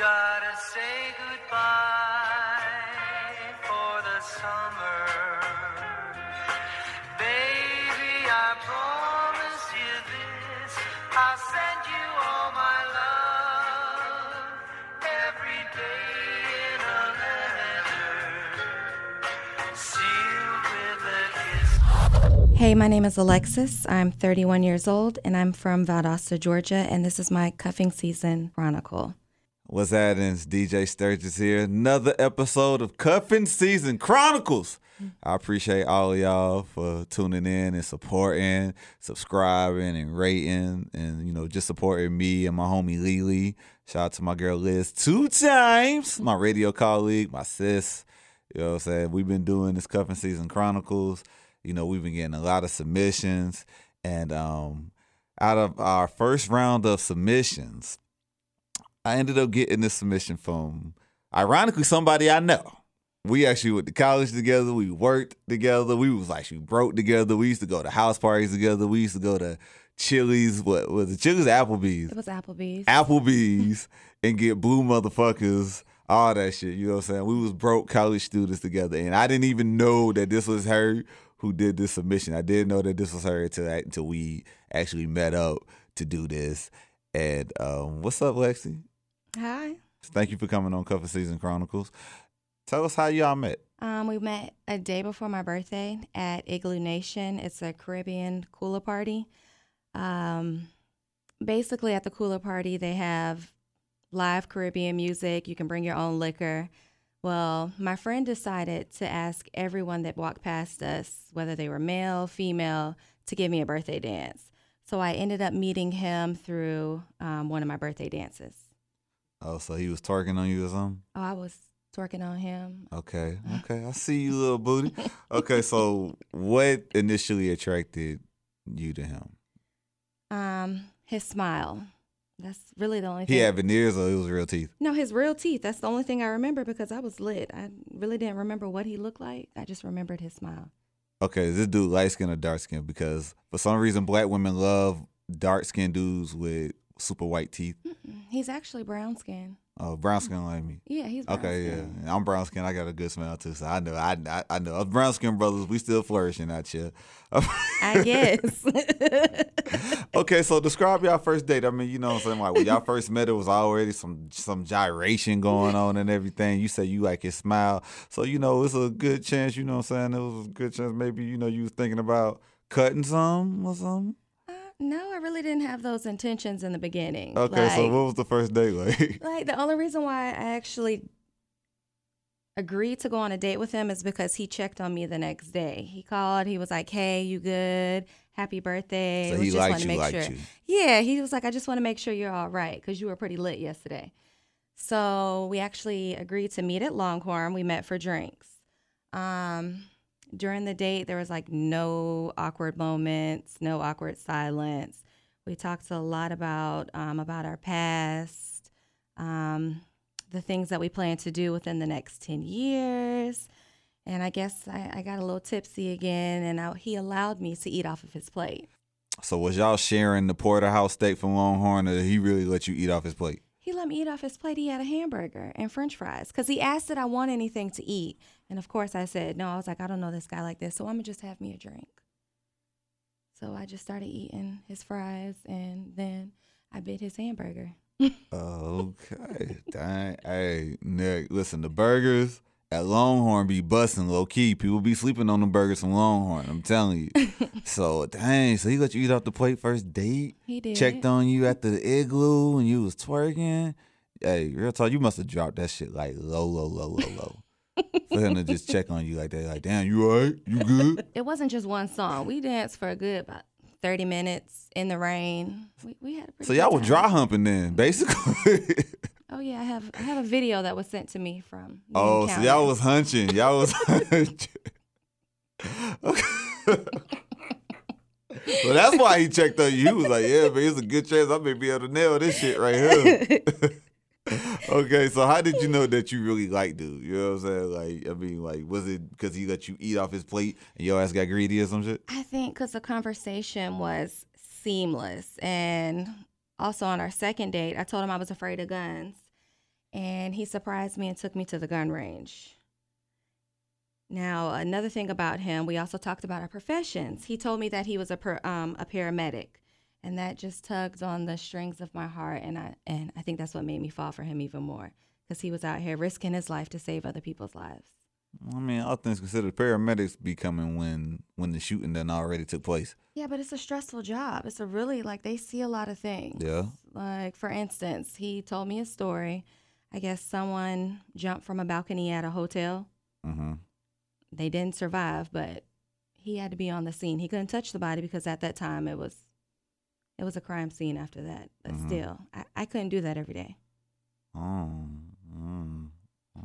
gotta say goodbye for the summer. Baby, I promise you this. I'll send you all my love every day in a letter. Sealed with a kiss. Hey, my name is Alexis. I'm 31 years old and I'm from Valdosta, Georgia, and this is my cuffing season chronicle. What's happening? It's DJ Sturgis here. Another episode of Cuffing Season Chronicles. I appreciate all of y'all for tuning in and supporting, subscribing and rating, and you know just supporting me and my homie Lily. Shout out to my girl Liz two times, my radio colleague, my sis. You know what I'm saying? We've been doing this Cuffing Season Chronicles. You know we've been getting a lot of submissions, and um, out of our first round of submissions, I ended up getting this submission from, ironically, somebody I know. We actually went to college together. We worked together. We was actually broke together. We used to go to house parties together. We used to go to Chili's. What was it? Chili's, Applebee's, It was Applebee's. Applebee's, and get blue motherfuckers. All that shit. You know what I'm saying? We was broke college students together, and I didn't even know that this was her who did this submission. I didn't know that this was her until until we actually met up to do this. And um, what's up, Lexi? Hi. Thank you for coming on Cuffing Season Chronicles. Tell us how y'all met. Um, we met a day before my birthday at Igloo Nation. It's a Caribbean cooler party. Um, basically, at the cooler party, they have live Caribbean music. You can bring your own liquor. Well, my friend decided to ask everyone that walked past us, whether they were male, female, to give me a birthday dance. So I ended up meeting him through um, one of my birthday dances. Oh, so he was twerking on you or something? Oh, I was twerking on him. Okay, okay. I see you, little booty. Okay, so what initially attracted you to him? Um, his smile. That's really the only thing. He thing. had veneers or it was real teeth? no, his real teeth. That's the only thing I remember because I was lit. I really didn't remember what he looked like. I just remembered his smile. Okay, is this dude light skin or dark skin? Because for some reason, black women love dark skinned dudes with super white teeth. Mm-mm. He's actually brown skin. Uh, brown skin like me. Yeah, he's brown Okay, skin. yeah. I'm brown skin. I got a good smell too, so I know. I I, I know. Us brown skin brothers, we still flourishing out here. I guess. okay, so describe y'all first date. I mean, you know what I'm saying? Like when y'all first met, it was already some some gyration going on and everything. You say you like his smile. So, you know, it's a good chance, you know what I'm saying? It was a good chance maybe, you know, you was thinking about cutting some or something. No, I really didn't have those intentions in the beginning. Okay, so what was the first date like? Like the only reason why I actually agreed to go on a date with him is because he checked on me the next day. He called. He was like, "Hey, you good? Happy birthday." So he just liked wanted to you, make liked sure. you. Yeah, he was like, "I just want to make sure you're all right because you were pretty lit yesterday." So we actually agreed to meet at Longhorn. We met for drinks. Um, during the date, there was like no awkward moments, no awkward silence. We talked a lot about um, about our past, um, the things that we plan to do within the next ten years, and I guess I, I got a little tipsy again, and I, he allowed me to eat off of his plate. So was y'all sharing the porterhouse steak from Longhorn or did he really let you eat off his plate? He let me eat off his plate. He had a hamburger and French fries because he asked did I want anything to eat, and of course I said no. I was like, I don't know this guy like this, so I'm gonna just have me a drink. So I just started eating his fries, and then I bit his hamburger. Okay. Dang. Hey, Nick, listen, the burgers at Longhorn be busting low key. People be sleeping on the burgers from Longhorn. I'm telling you. so, dang. So he let you eat off the plate first date? He did. Checked on you at the igloo and you was twerking? Hey, real talk, you must have dropped that shit like low, low, low, low, low. For him to just check on you like that, like, damn, you all right? You good? It wasn't just one song. We danced for a good about thirty minutes in the rain. We, we had a pretty So y'all were dry humping then, basically. Oh yeah, I have I have a video that was sent to me from. Union Oh, so y'all was hunching. Y'all was hunching. okay. well, that's why he checked on you. He was like, yeah, but it's a good chance I may be able to nail this shit right here. Okay, so how did you know that you really like dude? You know what I'm saying? Like, I mean, like, was it because he let you eat off his plate and your ass got greedy or some shit? I think because the conversation was seamless. And also on our second date, I told him I was afraid of guns. and he surprised me and took me to the gun range. Now, another thing about him, we also talked about our professions. He told me that he was a per, um, a paramedic, and that just tugged on the strings of my heart, and I and I think that's what made me fall for him even more because he was out here risking his life to save other people's lives. I mean, all things considered, paramedics be coming when when the shooting done already took place. Yeah, but it's a stressful job. It's a really like they see a lot of things. Yeah. Like for instance, he told me a story. I guess someone jumped from a balcony at a hotel. Mm-hmm. They didn't survive, but he had to be on the scene. He couldn't touch the body because at that time it was it was a crime scene after that. But Mhm. still, I, I couldn't do that every day. Oh, mm,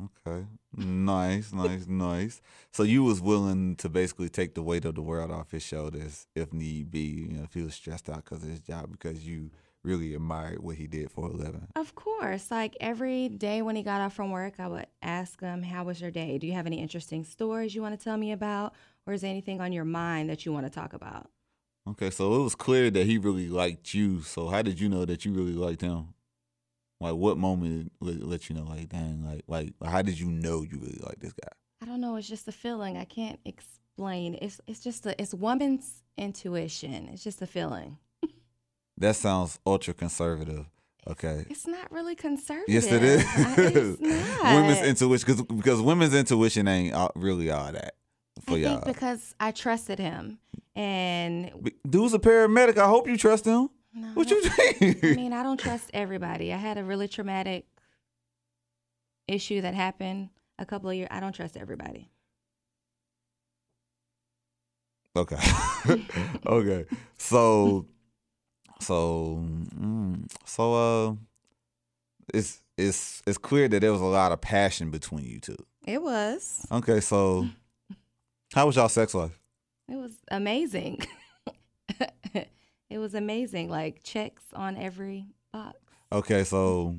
okay. Nice, nice, nice. So you was willing to basically take the weight of the world off his shoulders if need be, you know, if he was stressed out because of his job because you really admired what he did for a living. Of course. Like every day when he got off from work, I would ask him, How was your day? Do you have any interesting stories you want to tell me about? Or is there anything on your mind that you want to talk about? Okay, so it was clear that he really liked you. So how did you know that you really liked him? Like what moment let you know, like, dang, like, like, how did you know you really like this guy? I don't know. It's just a feeling. I can't explain. It's it's just a it's woman's intuition. It's just a feeling. That sounds ultra conservative. Okay. It's not really conservative. Yes, it is. I- it's not. women's intuition, because because women's intuition ain't all, really all that for I y'all. think because I trusted him, and Dude's a paramedic. I hope you trust him. no, What you think? I mean, I don't trust everybody. I had a really traumatic issue that happened a couple of years. I don't trust everybody. okay. okay. So, so, mm, so, uh, it's it's it's clear that there was a lot of passion between you two. It was. Okay, so how was y'all sex life? It was amazing. it was amazing. Like checks on every box. Okay, so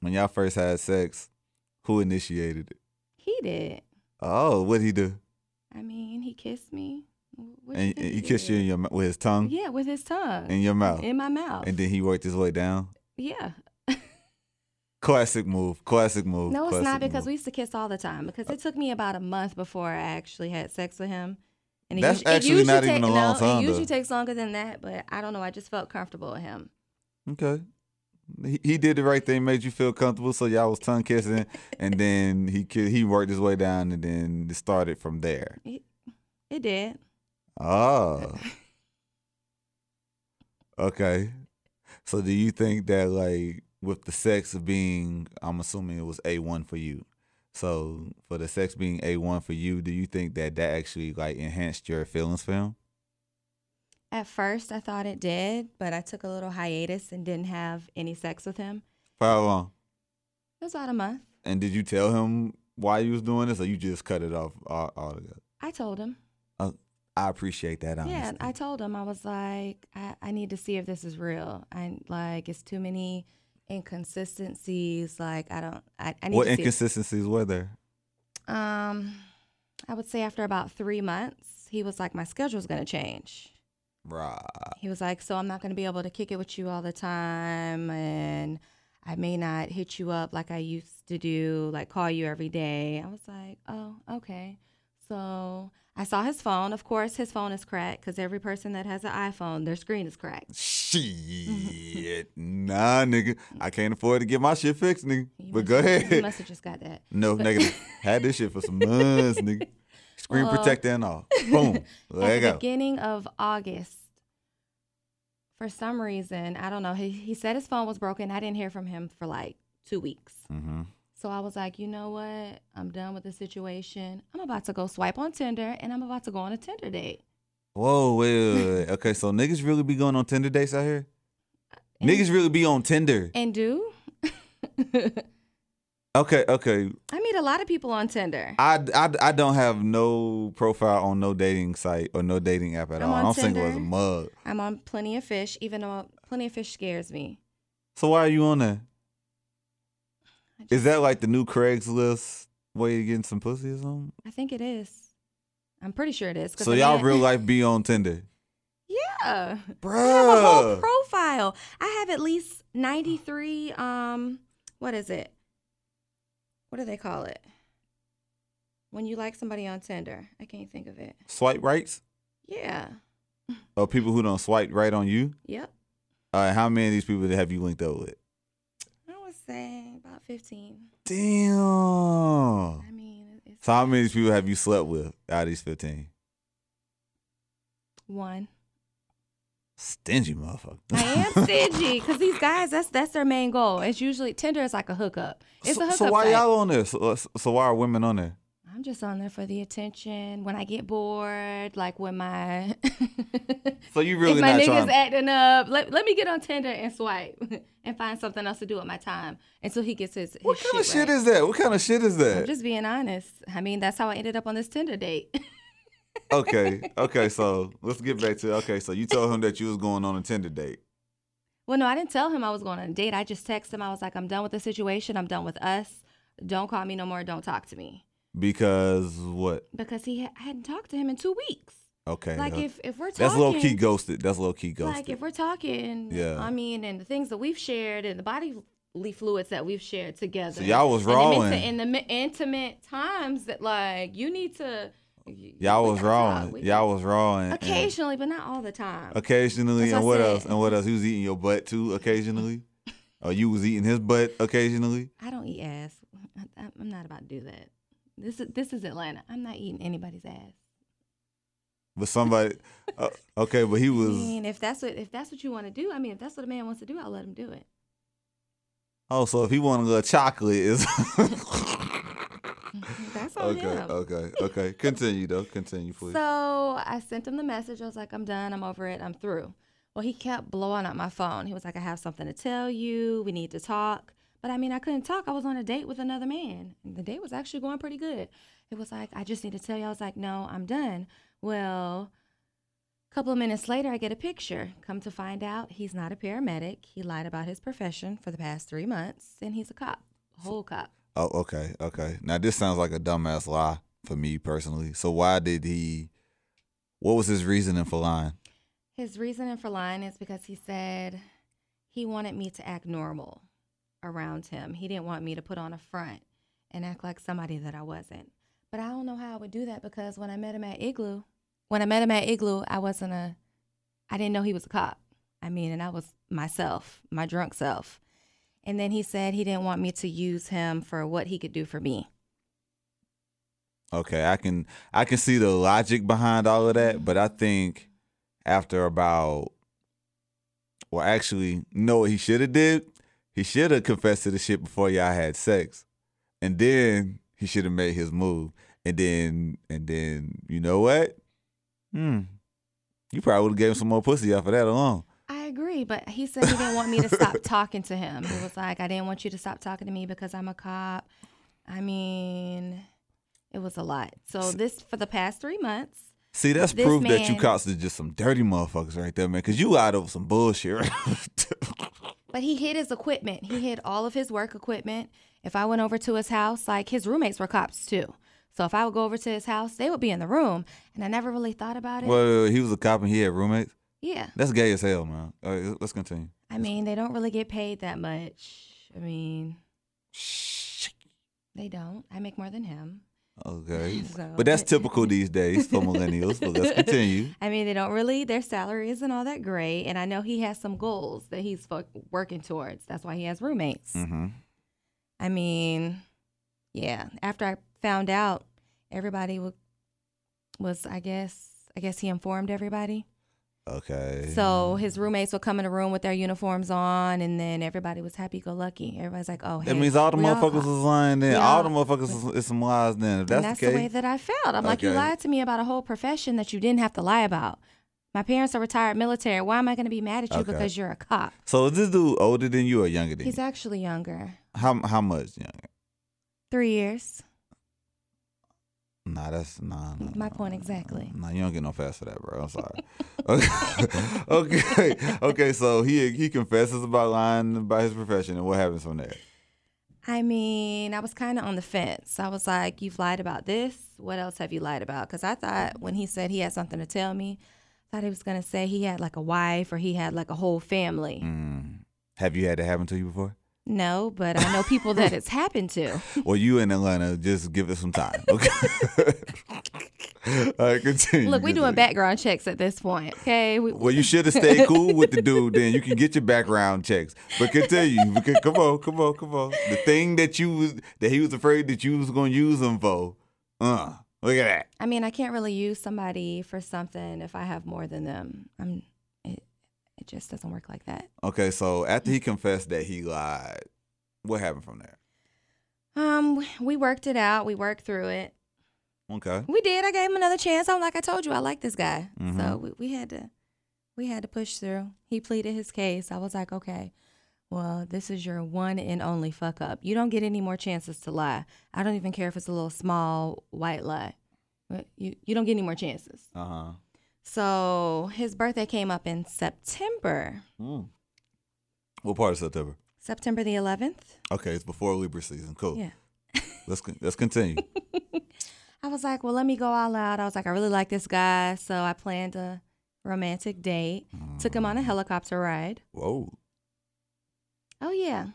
when y'all first had sex, who initiated it? He did. Oh, what'd he do? I mean, he kissed me. What And, and he kissed you in your with his tongue Yeah, with his tongue. in your mouth, In my mouth. and then he worked his way down. yeah. Classic move. Classic move. No, it's not because move. we used to kiss all the time. Because it took me about a month before I actually had sex with him. And it That's usu- it actually usually not take, even a long no, time, It usually though. takes longer than that, but I don't know. I just felt comfortable with him. Okay. He, he did the right thing, made you feel comfortable, so y'all was tongue kissing, and then he he worked his way down, and then it started from there. It, It did. Oh. Okay. So do you think that like with the sex being I'm assuming it was A1 for you. So for the sex being A1 for you, do you think that that actually like enhanced your feelings for him? At first, I thought it did, but I took a little hiatus and didn't have any sex with him. For how long? It was about a month. And did you tell him why you was doing this or you just cut it off all, altogether? I told him. Uh, I appreciate that honesty. Yeah, I told him I was like, I, I need to see if this is real. I like it's too many inconsistencies. Like I don't. I, I need what to inconsistencies were there? um, I would say after about three months, he was like, my schedule's gonna change. Right. He was like, so I'm not gonna be able to kick it with you all the time, and I may not hit you up like I used to do, like call you every day. I was like, oh, okay. So I saw his phone. Of course, his phone is cracked because every person that has an iPhone, their screen is cracked. Shit. nah, nigga. I can't afford to get my shit fixed, nigga. You But go You ahead. must have just got that. No, But- negative. Had this shit for some months, nigga. Screen Well- protector and all. Boom. There At you the go. beginning of August, for some reason, I don't know, he, he said his phone was broken. I didn't hear from him for like two weeks. Mm-hmm. So I was like, you know what? I'm done with the situation. I'm about to go swipe on Tinder and I'm about to go on a Tinder date. Whoa, wait, wait, wait. Okay, so niggas really be going on Tinder dates out here? And- Niggas really be on Tinder. And do? Okay, okay. I meet a lot of people on Tinder. I, I, I don't have no profile on no dating site or no dating app at I'm all. I'm single as a mug. I'm on Plenty of Fish, even though Plenty of Fish scares me. So why are you on there? I Is that like the new Craigslist way of getting some pussy or something? I think it is. I'm pretty sure it is. So y'all real life be on Tinder? Yeah. bro. I have a whole profile. I have at least 93 um what is it? what do they call it? When you like somebody on Tinder, I can't think of it. Swipe rights? Yeah. Oh, people who don't swipe right on you? Yep. All right, how many of these people have you linked up with? About 15. Damn. I mean, it's So how many people have you slept with out of these 15? one. Stingy motherfucker. I am stingy because these guys, that's that's their main goal. It's usually Tinder is like a hookup. It's so, a hookup. so why site. y'all on this? So, so why are women on there? I'm just on there for the attention. When I get bored, like when my So you really if my niggas trying? acting up, let, let me get on Tinder and swipe and find something else to do with my time until he gets his, his what kind of shit right. is that? What kind of shit is that? I'm just being honest. I mean, that's how I ended up on this Tinder date. okay, okay. So let's get back to okay. So you told him that you was going on a Tinder date. well, no, I didn't tell him I was going on a date. I just texted him. I was like, I'm done with the situation. I'm done with us. Don't call me no more. Don't talk to me. Because what? Because he I hadn't talked to him in two weeks. Okay. Like uh, if if we're talking, that's low key ghosted. That's low key ghosted. like if we're talking, Yeah. I mean, and the things that we've shared and the bodily fluids that we've shared together. So y'all was the In the intimate times that like you need to. y'all was wrong. Y'all was wrong. Occasionally, but not all the time. Occasionally, and what I else? And what else? He was eating your butt too. Occasionally. or you was eating his butt occasionally. I don't eat ass. I'm not about to do that. This is this is Atlanta. I'm not eating anybody's ass. But somebody. uh, okay, but he was. I mean, if that's what if that's what you want to do, I mean, if that's what a man wants to do, I'll let him do it. Oh, so if he wanted a little chocolate, is. That's on okay, him. okay, okay. Continue though. Continue, please. So I sent him the message. I was like, I'm done. I'm over it. I'm through. Well, he kept blowing up my phone. He was like, I have something to tell you. We need to talk. But I mean, I couldn't talk. I was on a date with another man. The date was actually going pretty good. It was like, I just need to tell you. I was like, no, I'm done. Well, a couple of minutes later, I get a picture. Come to find out, he's not a paramedic. He lied about his profession for the past three months, and he's a cop, a whole cop. Oh, okay, okay. Now this sounds like a dumbass lie for me personally. So why did he? What was his reasoning for lying? His reasoning for lying is because he said he wanted me to act normal around him. He didn't want me to put on a front and act like somebody that I wasn't. But I don't know how I would do that because when I met him at Igloo, when I met him at Igloo, I wasn't a, I didn't know he was a cop. I mean, and I was myself, my drunk self. And then he said he didn't want me to use him for what he could do for me. Okay, I can I can see the logic behind all of that, but I think after about well actually, know what he should have did? He should have confessed to the shit before y'all had sex. And then he should have made his move. And then and then you know what? Hmm. You probably would have gave him some more pussy after that alone. I agree, but he said he didn't want me to stop talking to him. He was like, I didn't want you to stop talking to me because I'm a cop. I mean, it was a lot. So this for the past three months. See, that's proof that you man- cops are just some dirty motherfuckers right there, man. Cause you lied over some bullshit. Right? But he hid his equipment. He hid all of his work equipment. If I went over to his house, like his roommates were cops too. So if I would go over to his house, they would be in the room, and I never really thought about it. well, he was a cop and he had roommates. yeah, That's gay as hell, man. All right, let's continue. I mean, they don't really get paid that much. I mean, they don't. I make more than him. Okay. So- But that's typical these days for millennials. But let's continue. I mean, they don't really, their salary isn't all that great. And I know he has some goals that he's working towards. That's why he has roommates. hmm I mean, yeah. After I found out, everybody w- was, I guess, I guess he informed everybody. Okay. So his roommates would come in the room with their uniforms on, and then everybody was happy go lucky. Everybody's like, oh, that means all the motherfuckers are- was lying then. All all- the motherfuckers is, is some lies then. If that's, and that's the the, way that I felt. I'm like, you lied to me about a whole profession that you didn't have to lie about. My parents are retired military. Why am I going to be mad at you Okay. because you're a cop? so is this dude older than you or younger than He's you? He's actually younger, How how much younger? three years. Nah, that's nah. nah My nah, point exactly. Nah, you don't get no fast for that, bro. I'm sorry. okay, okay, okay. So he he confesses about lying about his profession, and what happens from there? I mean, I was kind of on the fence. I was like, you've lied about this. What else have you lied about? Because I thought when he said he had something to tell me, I thought he was going to say he had like a wife or he had like a whole family. Mm. Have you had that happen to you before? No, but I know people that it's happened to. Well, you in Atlanta, just give it some time. Okay. All right, continue. Look, we're doing background checks at this point. Okay. We, Well, you should have stayed cool with the dude. Then you can get your background checks. But continue. Because, come on, come on, come on. The thing that you was that he was afraid that you was gonna use him for. Uh, look at that. I mean, I can't really use somebody for something if I have more than them. I'm. It, just doesn't work like that. Okay, so after he confessed that he lied, what happened from there? Um, we worked it out. We worked through it. Okay. We did. I gave him another chance. I'm like I told you, I like this guy. So Mhm. we, we had to, we had to push through. He pleaded his case. I was like, okay, well, this is your one and only fuck up. You don't get any more chances to lie. I don't even care if it's a little small white lie. You you don't get any more chances. Uh huh. So his birthday came up in September, Mm. What part of September? September the 11th. Okay, it's before Libra season. Cool. Yeah. Let's let's continue. I was like, well, let me go all out. I was like, I really like this guy. So I planned a romantic date, took him on a helicopter ride. Whoa. Oh, yeah.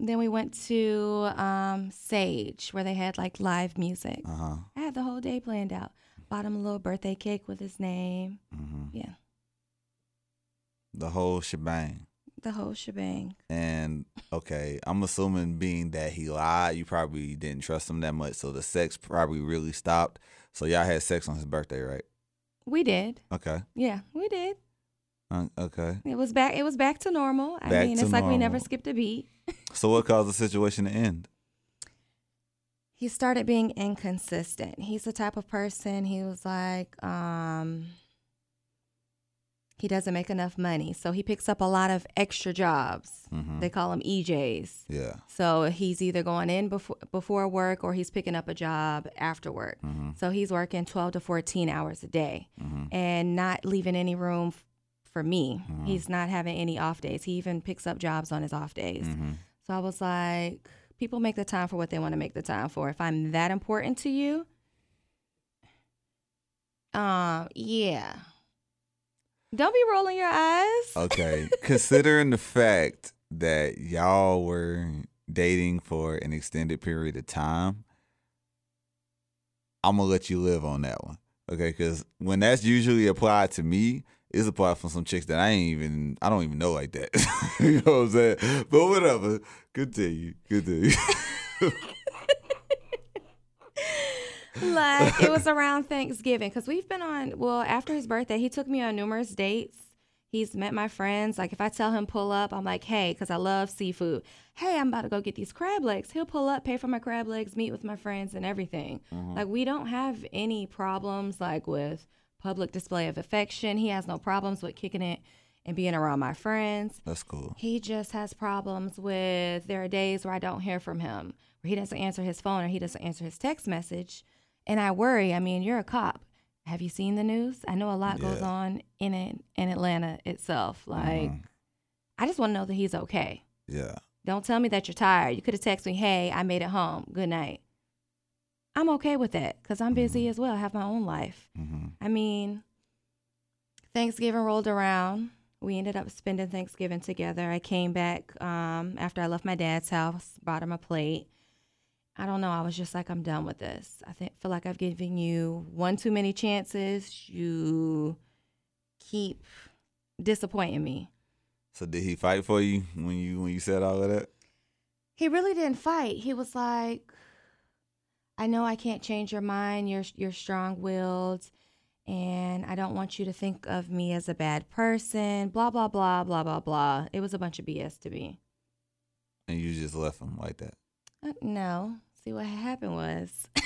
Then we went to um, Sage, where they had like live music. Uh huh. I had the whole day planned out. Bought him a little birthday cake with his name. hmm Yeah, The whole shebang. the whole shebang. And okay, I'm assuming being that he lied, you probably didn't trust him that much, so the sex probably really stopped. So y'all had sex on his birthday, right? We did. Okay. Yeah, we did. Uh, okay. It was back. It was back to normal. I mean, it's like we never skipped a beat. So what caused the situation to end? He started being inconsistent. He's the type of person he was like, um, he doesn't make enough money. So he picks up a lot of extra jobs. Mhm. They call them EJs. Yeah. So he's either going in before before work or he's picking up a job after work. Mhm. So he's working 12 to 14 hours a day Mhm. and not leaving any room f- for me. Mhm. He's not having any off days. He even picks up jobs on his off days. Mhm. So I was like, people make the time for what they want to make the time for. If I'm that important to you, um, yeah. Don't be rolling your eyes. Okay. Considering the fact that y'all were dating for an extended period of time, I'm gonna let you live on that one. Okay, because when that's usually applied to me, it's applied from some chicks that I ain't even I don't even know like that. you know what I'm saying? But whatever. Continue. Continue. like it was around Thanksgiving because we've been on. Well, after his birthday, he took me on numerous dates. He's met my friends. Like if I tell him pull up, I'm like, hey, because I love seafood. Hey, I'm about to go get these crab legs. He'll pull up, pay for my crab legs, meet with my friends, and everything. Mm-hmm. Like we don't have any problems like with public display of affection. He has no problems with kicking it and being around my friends. that's cool. He just has problems with there are days where I don't hear from him, where he doesn't answer his phone or he doesn't answer his text message. And I worry. I mean, you're a cop. Have you seen the news? I know a lot goes on in it, in Atlanta itself. Like, Mhm. I just want to know that he's okay. Yeah. Don't tell me that you're tired. You could have texted me, "Hey, I made it home. Good night." I'm okay with that because I'm busy as well. I have my own life. hmm I mean, Thanksgiving rolled around. We ended up spending Thanksgiving together. I came back um, after I left my dad's house, brought him a plate. I don't know. I was just like, I'm done with this. I think feel like I've given you one too many chances. You keep disappointing me. So did he fight for you when you when you said all of that? He really didn't fight. He was like, I know I can't change your mind. You're you're strong-willed and I don't want you to think of me as a bad person. Blah blah blah blah blah blah. It was a bunch of BS to me. And you just left him like that. Uh, no. See what happened was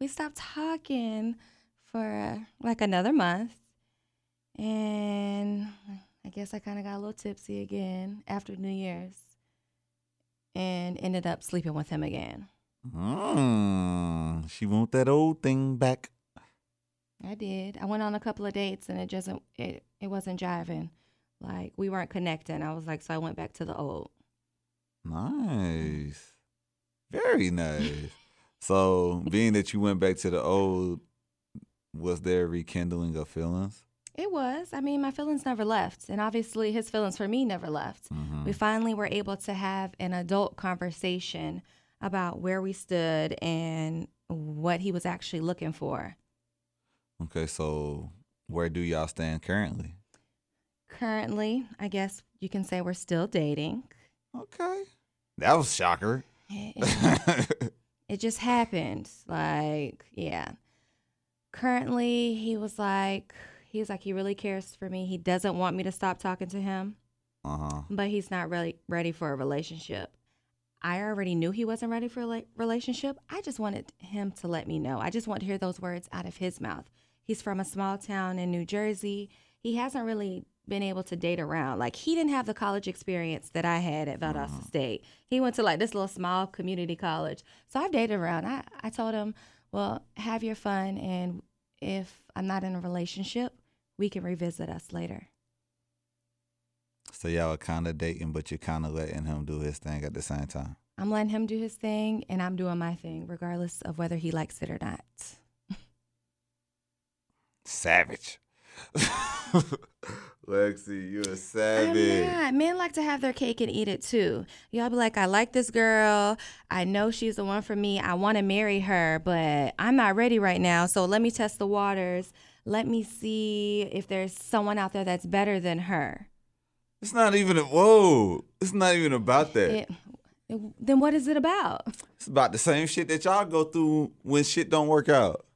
we stopped talking for uh, like another month. And I guess I kind of got a little tipsy again after New Year's and ended up sleeping with him again. Mm, she want that old thing back. I did. I went on a couple of dates and it just it it wasn't jiving. Like we weren't connecting. I was like, so I went back to the old. Nice. Very nice. so, being that you went back to the old, was there rekindling of feelings? It was. I mean, my feelings never left. And obviously, his feelings for me never left. We finally were able to have an adult conversation about where we stood and what he was actually looking for. Okay, so where do y'all stand currently? Currently, I guess you can say we're still dating. Okay. That was shocker. It, it just happened. Like, yeah. Currently, he was like, he was like, he really cares for me. He doesn't want me to stop talking to him. Uh-huh. but he's not really ready for a relationship. I already knew he wasn't ready for a relationship. I just wanted him to let me know. I just want to hear those words out of his mouth. He's from a small town in New Jersey. He hasn't really been able to date around. Like he didn't have the college experience that I had at Valdosta uh-huh. State. He went to like this little small community college. So I've dated around. I, I told him, well, have your fun and if I'm not in a relationship, we can revisit us later. So y'all are kind of dating, but you're kind of letting him do his thing at the same time. I'm letting him do his thing and I'm doing my thing, regardless of whether he likes it or not. Savage. Lexi, you a savage. I'm not. Men like to have their cake and eat it too. Y'all be like, I like this girl. I know she's the one for me. I want to marry her, but I'm not ready right now. So let me test the waters. Let me see if there's someone out there that's better than her. It's not even a whoa. It's not even about that. It- then what is it about? It's about the same shit that y'all go through when shit don't work out.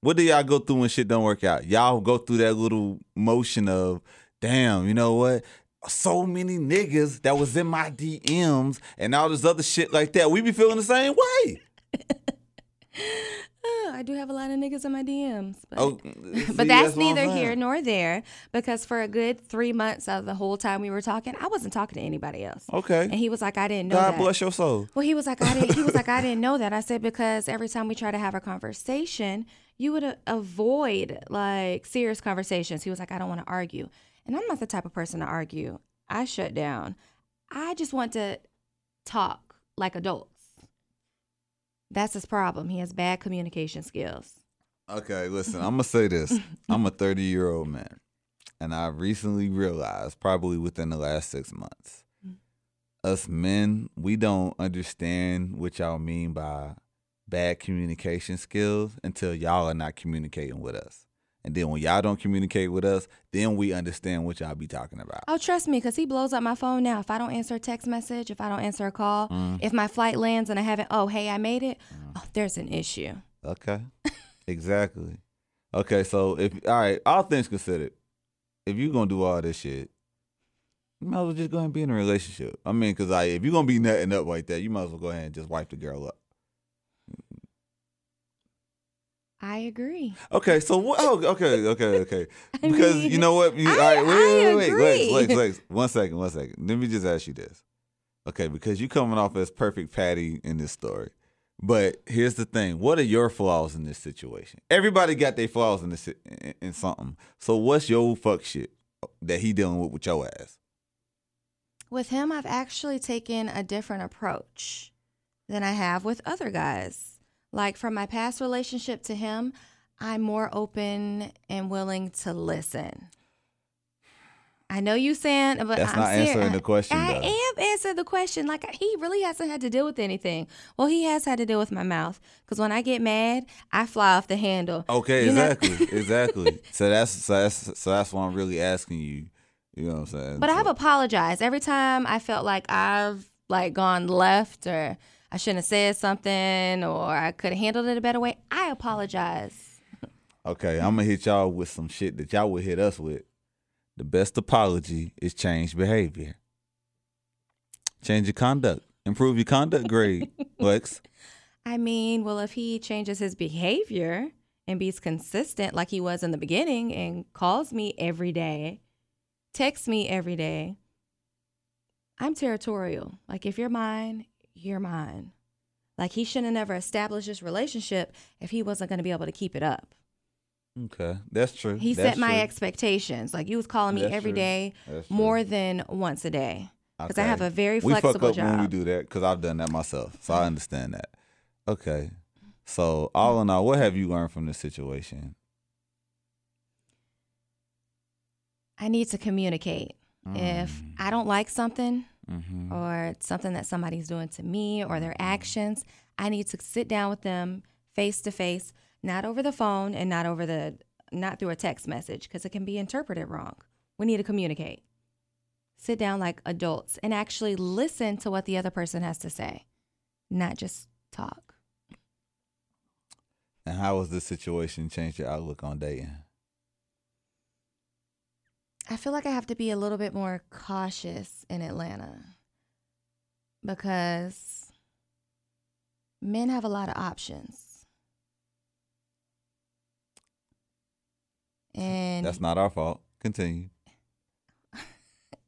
What do y'all go through when shit don't work out? Y'all go through that little motion of, damn, you know what? So many niggas that was in my DMs and all this other shit like that. We be feeling the same way. Oh, I do have a lot of niggas in my DMs. But, Oh, but see, that's, neither here nor there because for a good three months of the whole time we were talking, I wasn't talking to anybody else. Okay. And he was like, I didn't know God that. bless your soul. Well, he was like, I didn't. He was like, I didn't know that. I said because every time we try to have a conversation, you would a- avoid like serious conversations. He was like, I don't want to argue, and I'm not the type of person to argue. I shut down. I just want to talk like adults. That's his problem. He has bad communication skills. Okay, listen, I'm gonna say this. I'm a 30 year old man, and I recently realized, probably within the last six months, mm. us men, we don't understand what y'all mean by bad communication skills until y'all are not communicating with us. And then when y'all don't communicate with us, then we understand what y'all be talking about. Oh, trust me, because he blows up my phone now. If I don't answer a text message, if I don't answer a call, mm-hmm. if my flight lands and I haven't, oh, hey, I made it, mm-hmm. oh, there's an issue. Okay. exactly. Okay, so if all right, all things considered, if you're gonna do all this shit, you might as well just go ahead and be in a relationship. I mean, cause like if you're gonna be nutting up like that, you might as well go ahead and just wipe the girl up. I agree. Okay, so what? Oh, okay, okay, okay. I Because mean, you know what? You, all I- right, wait, I wait, wait, wait, agree. Lex, Lex, Lex. One second, one second. Let me just ask you this. Okay, because you coming off as perfect Patty in this story. But here's the thing: what are your flaws in this situation? Everybody got their flaws in this in, in something. So what's your fuck shit that he dealing with with your ass? With him, I've actually taken a different approach than I have with other guys. Like from my past relationship to him, I'm more open and willing to listen. I know you saying, but That's I'm not serious. answering the question, I though. am answering the question. Like he really hasn't had to deal with anything. Well, he has had to deal with my mouth because when I get mad, I fly off the handle. Okay, You exactly, exactly. So that's so that's so that's why I'm really asking you. You know what I'm saying? But I have apologized every time I felt like I've like gone left or I shouldn't have said something or I could have handled it a better way. I apologize. Okay, I'm gonna hit y'all with some shit that y'all would hit us with. The best apology is change behavior. Change your conduct. Improve your conduct grade, Lex. I mean, well, if he changes his behavior and be consistent like he was in the beginning and calls me every day, texts me every day, I'm territorial. Like, if you're mine, you're mine. Like, he shouldn't have never established this relationship if he wasn't going to be able to keep it up. Okay, that's true. He That's set my true. expectations. Like you was calling me That's every true. day, more than once a day. Because I have a very flexible we fuck up when we job. do that because I've done that myself, so I understand that. Okay, so all in all, what have you learned from this situation? I need to communicate. If mm. I don't like something Mm-hmm. or it's something that somebody's doing to me or their actions, I need to sit down with them face to face, not over the phone and not over the not through a text message because it can be interpreted wrong. We need to communicate. Sit down like adults and actually listen to what the other person has to say, not just talk. And how has this situation changed your outlook on dating? I feel like I have to be a little bit more cautious in Atlanta because men have a lot of options. And That's not our fault. Continue.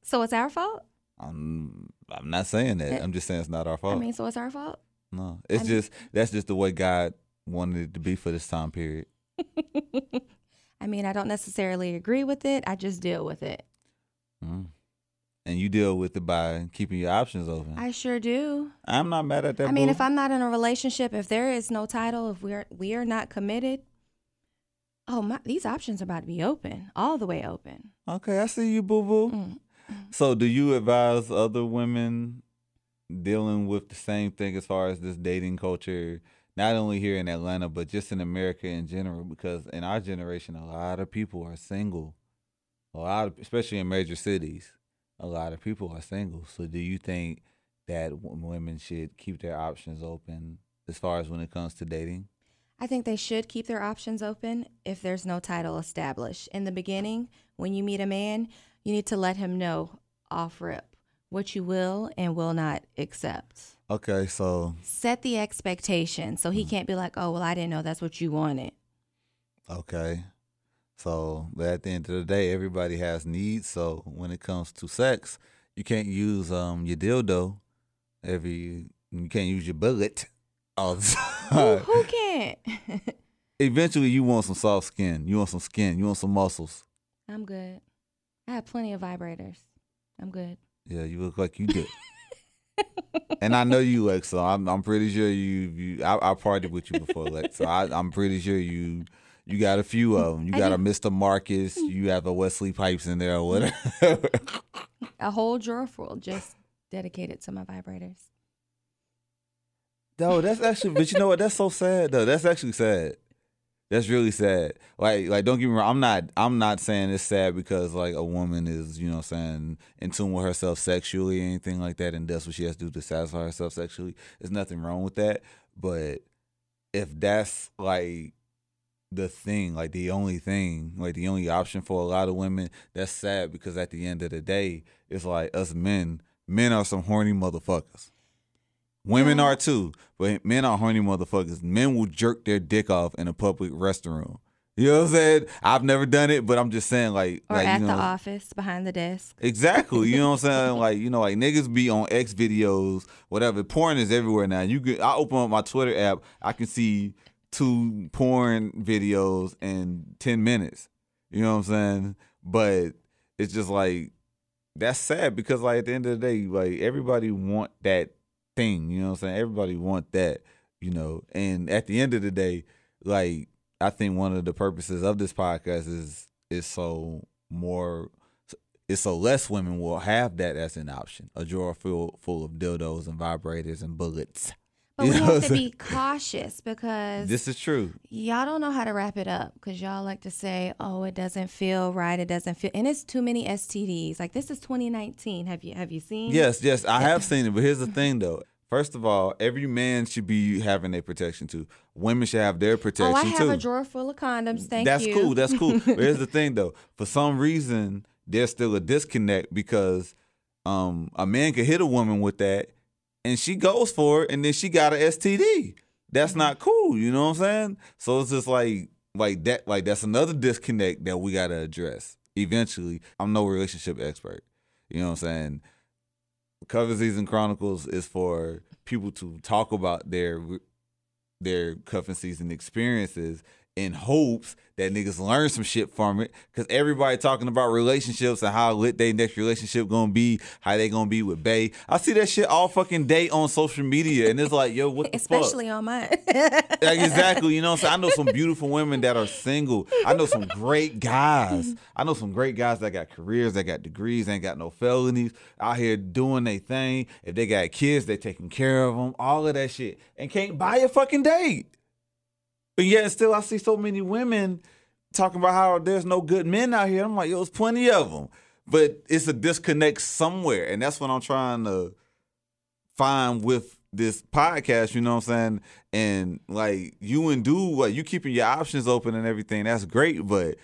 so it's our fault? I'm I'm not saying that. Eh, I'm just saying it's not our fault. I mean, so it's our fault? no, it's I'm- just that's just the way God wanted it to be for this time period. I mean, I don't necessarily agree with it. I just deal with it. Mm. And you deal with it by keeping your options open. I sure do. I'm not mad at that. I mean, boo. if I'm not in a relationship, if there is no title, if we're we are not committed, oh my, these options are about to be open, all the way open. okay, I see you, boo boo. Mm. So, do you advise other women dealing with the same thing as far as this dating culture, not only here in Atlanta, but just in America in general? Because in our generation, a lot of people are single. A lot, of, especially in major cities, a lot of people are single. So, do you think that women should keep their options open as far as when it comes to dating? I think they should keep their options open if there's no title established. In the beginning, when you meet a man, you need to let him know off rip what you will and will not accept. Okay, so Set the expectation so he can't be like, oh, well, I didn't know that's what you wanted. Okay. So, but at the end of the day, everybody has needs. So when it comes to sex, you can't use um your dildo every. You can't use your bullet all the Who, time. who can't? Eventually, you want some soft skin. You want some skin. You want some muscles. I'm good. I have plenty of vibrators. I'm good. Yeah, you look like you do. and I know you, Lex. So I'm I'm pretty sure you you I, I partied with you before, Lex. So I, I'm pretty sure you you got a few of them. You I got a. Mr. Marcus. You have a Wesley Pipes in there or whatever. A whole drawer full just dedicated to my vibrators. No, that's actually, but you know what? That's so sad though. That's actually sad. That's really sad. Like, like don't get me wrong. I'm not, I'm not saying it's sad because like a woman is, you know, saying in tune with herself sexually or anything like that, and that's what she has to do to satisfy herself sexually. There's nothing wrong with that. But if that's like the thing, like the only thing, like the only option for a lot of women, that's sad because at the end of the day, it's like us men. Men are some horny motherfuckers. Women mm. are too, but men are horny motherfuckers. Men will jerk their dick off in a public restroom. You know what I'm saying? I've never done it, but I'm just saying, like, Or like at you know, the office behind the desk. Exactly. You know what I'm saying? Like, you know, like niggas be on X videos, whatever. Porn is everywhere now. You get I open up my Twitter app, I can see two porn videos in 10 minutes. You know what I'm saying? But it's just like that's sad because like at the end of the day, like everybody want that thing, you know what I'm saying? Everybody want that, you know. And at the end of the day, like I think one of the purposes of this podcast is is so more it's so less women will have that as an option. A drawer full full of dildos and vibrators and bullets. But You we have to be cautious because This is true. y'all don't know how to wrap it up because y'all like to say, "Oh, it doesn't feel right. It doesn't feel," and it's too many STDs. Like this is 2019. Have you have you seen? Yes, yes, I have seen it, but here's the thing though. First of all, every man should be having their protection too. Women should have their protection too. Oh, I have too. a drawer full of condoms. Thank that's you. That's cool. That's cool. but here's the thing though. For some reason, there's still a disconnect because um a man could hit a woman with that and she goes for it and then she got a STD. That's Mm-hmm. not cool, you know what I'm saying? So it's just like like that like that's another disconnect that we got to address eventually. I'm no relationship expert. You know what I'm saying? Cuffing Season Chronicles is for people to talk about their their cuffing season experiences in hopes that niggas learn some shit from it. Cause everybody talking about relationships and how lit they next relationship gonna be, how they gonna be with Bay. I see that shit all fucking day on social media, and it's like, yo, what the fuck? Especially on mine. Like, exactly. You know what I'm saying? I know some beautiful women that are single. I know some great guys. I know some great guys that got careers, that got degrees, ain't got no felonies, out here doing their thing. If they got kids, they taking care of them, all of that shit, and can't buy a fucking date. But yet, still, I see so many women talking about how there's no good men out here. I'm like, yo, there's plenty of them. But it's a disconnect somewhere. And that's what I'm trying to find with this podcast, you know what I'm saying? And like you and do what you keeping your options open and everything, that's great. But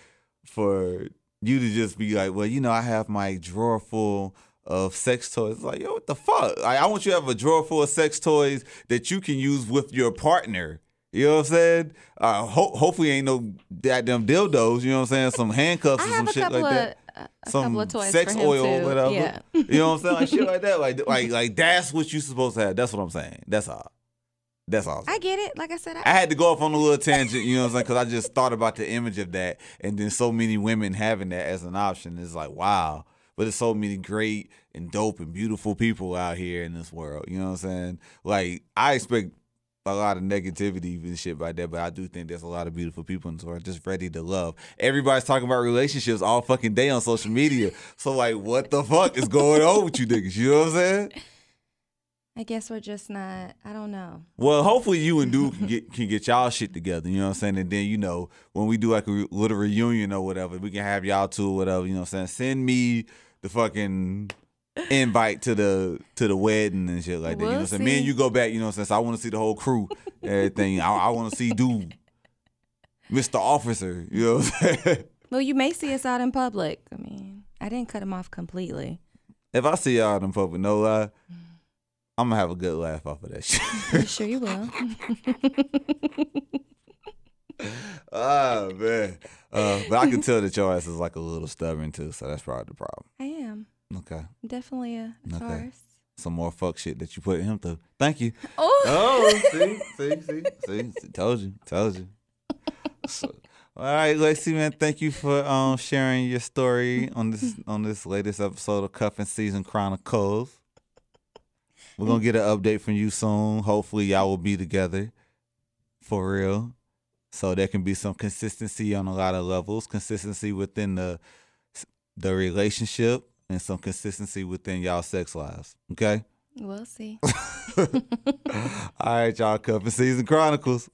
for you to just be like, well, you know, I have my drawer full of sex toys. Like, yo, what the fuck? Like, I want you to have a drawer full of sex toys that you can use with your partner. You know what I'm saying? Uh, ho- hopefully ain't no goddamn dildos. You know what I'm saying? Some handcuffs or some shit like that of a some couple of toys sex oil too. whatever. Yeah. You know what I'm saying? Like shit like that. Like like like that's what you supposed to have. That's what I'm saying. That's all. That's all. I get it. Like I said, I, I had to go off on a little tangent, you know what I'm saying? Because I just thought about the image of that, and then so many women having that as an option is like, wow. But there's so many great and dope and beautiful people out here in this world. You know what I'm saying? Like I expect a lot of negativity and shit like that, but I do think there's a lot of beautiful people in this world just ready to love. Everybody's talking about relationships all fucking day on social media. So like, what the fuck is going on with you niggas? You know what I'm saying? I guess we're just not. I don't know. Well, hopefully you and Dude can get can get y'all shit together. You know what I'm saying? And then you know when we do like a re- little reunion or whatever, we can have y'all two or whatever. You know what I'm saying? Send me the fucking invite to the to the wedding and shit like that. you know what I'm saying? Me and you go back. You know what I'm saying? So I want to see the whole crew, everything. I, I want to see Dude, Mr. Officer. You know what I'm saying? Well, you may see us out in public. I mean, I didn't cut him off completely. if I see y'all in public, no lie, I'm gonna have a good laugh off of that shit. Sure you will. oh man. Uh, but I can tell that your ass is like a little stubborn too, so that's probably the problem. I am Okay. definitely a, a Okay. Taurus. Some more fuck shit that you put him through. Thank you. Oh, Oh, see, see, see, see, see. Told you, told you. So, all right, Lacey, man. Thank you for um sharing your story on this on this latest episode of Cuffing Season Chronicles. We're gonna get an update from you soon. Hopefully, y'all will be together for real. So there can be some consistency on a lot of levels. Consistency within the the relationship and some consistency within y'all sex lives. Okay. we'll see. All right, y'all. Cuffing Season Chronicles.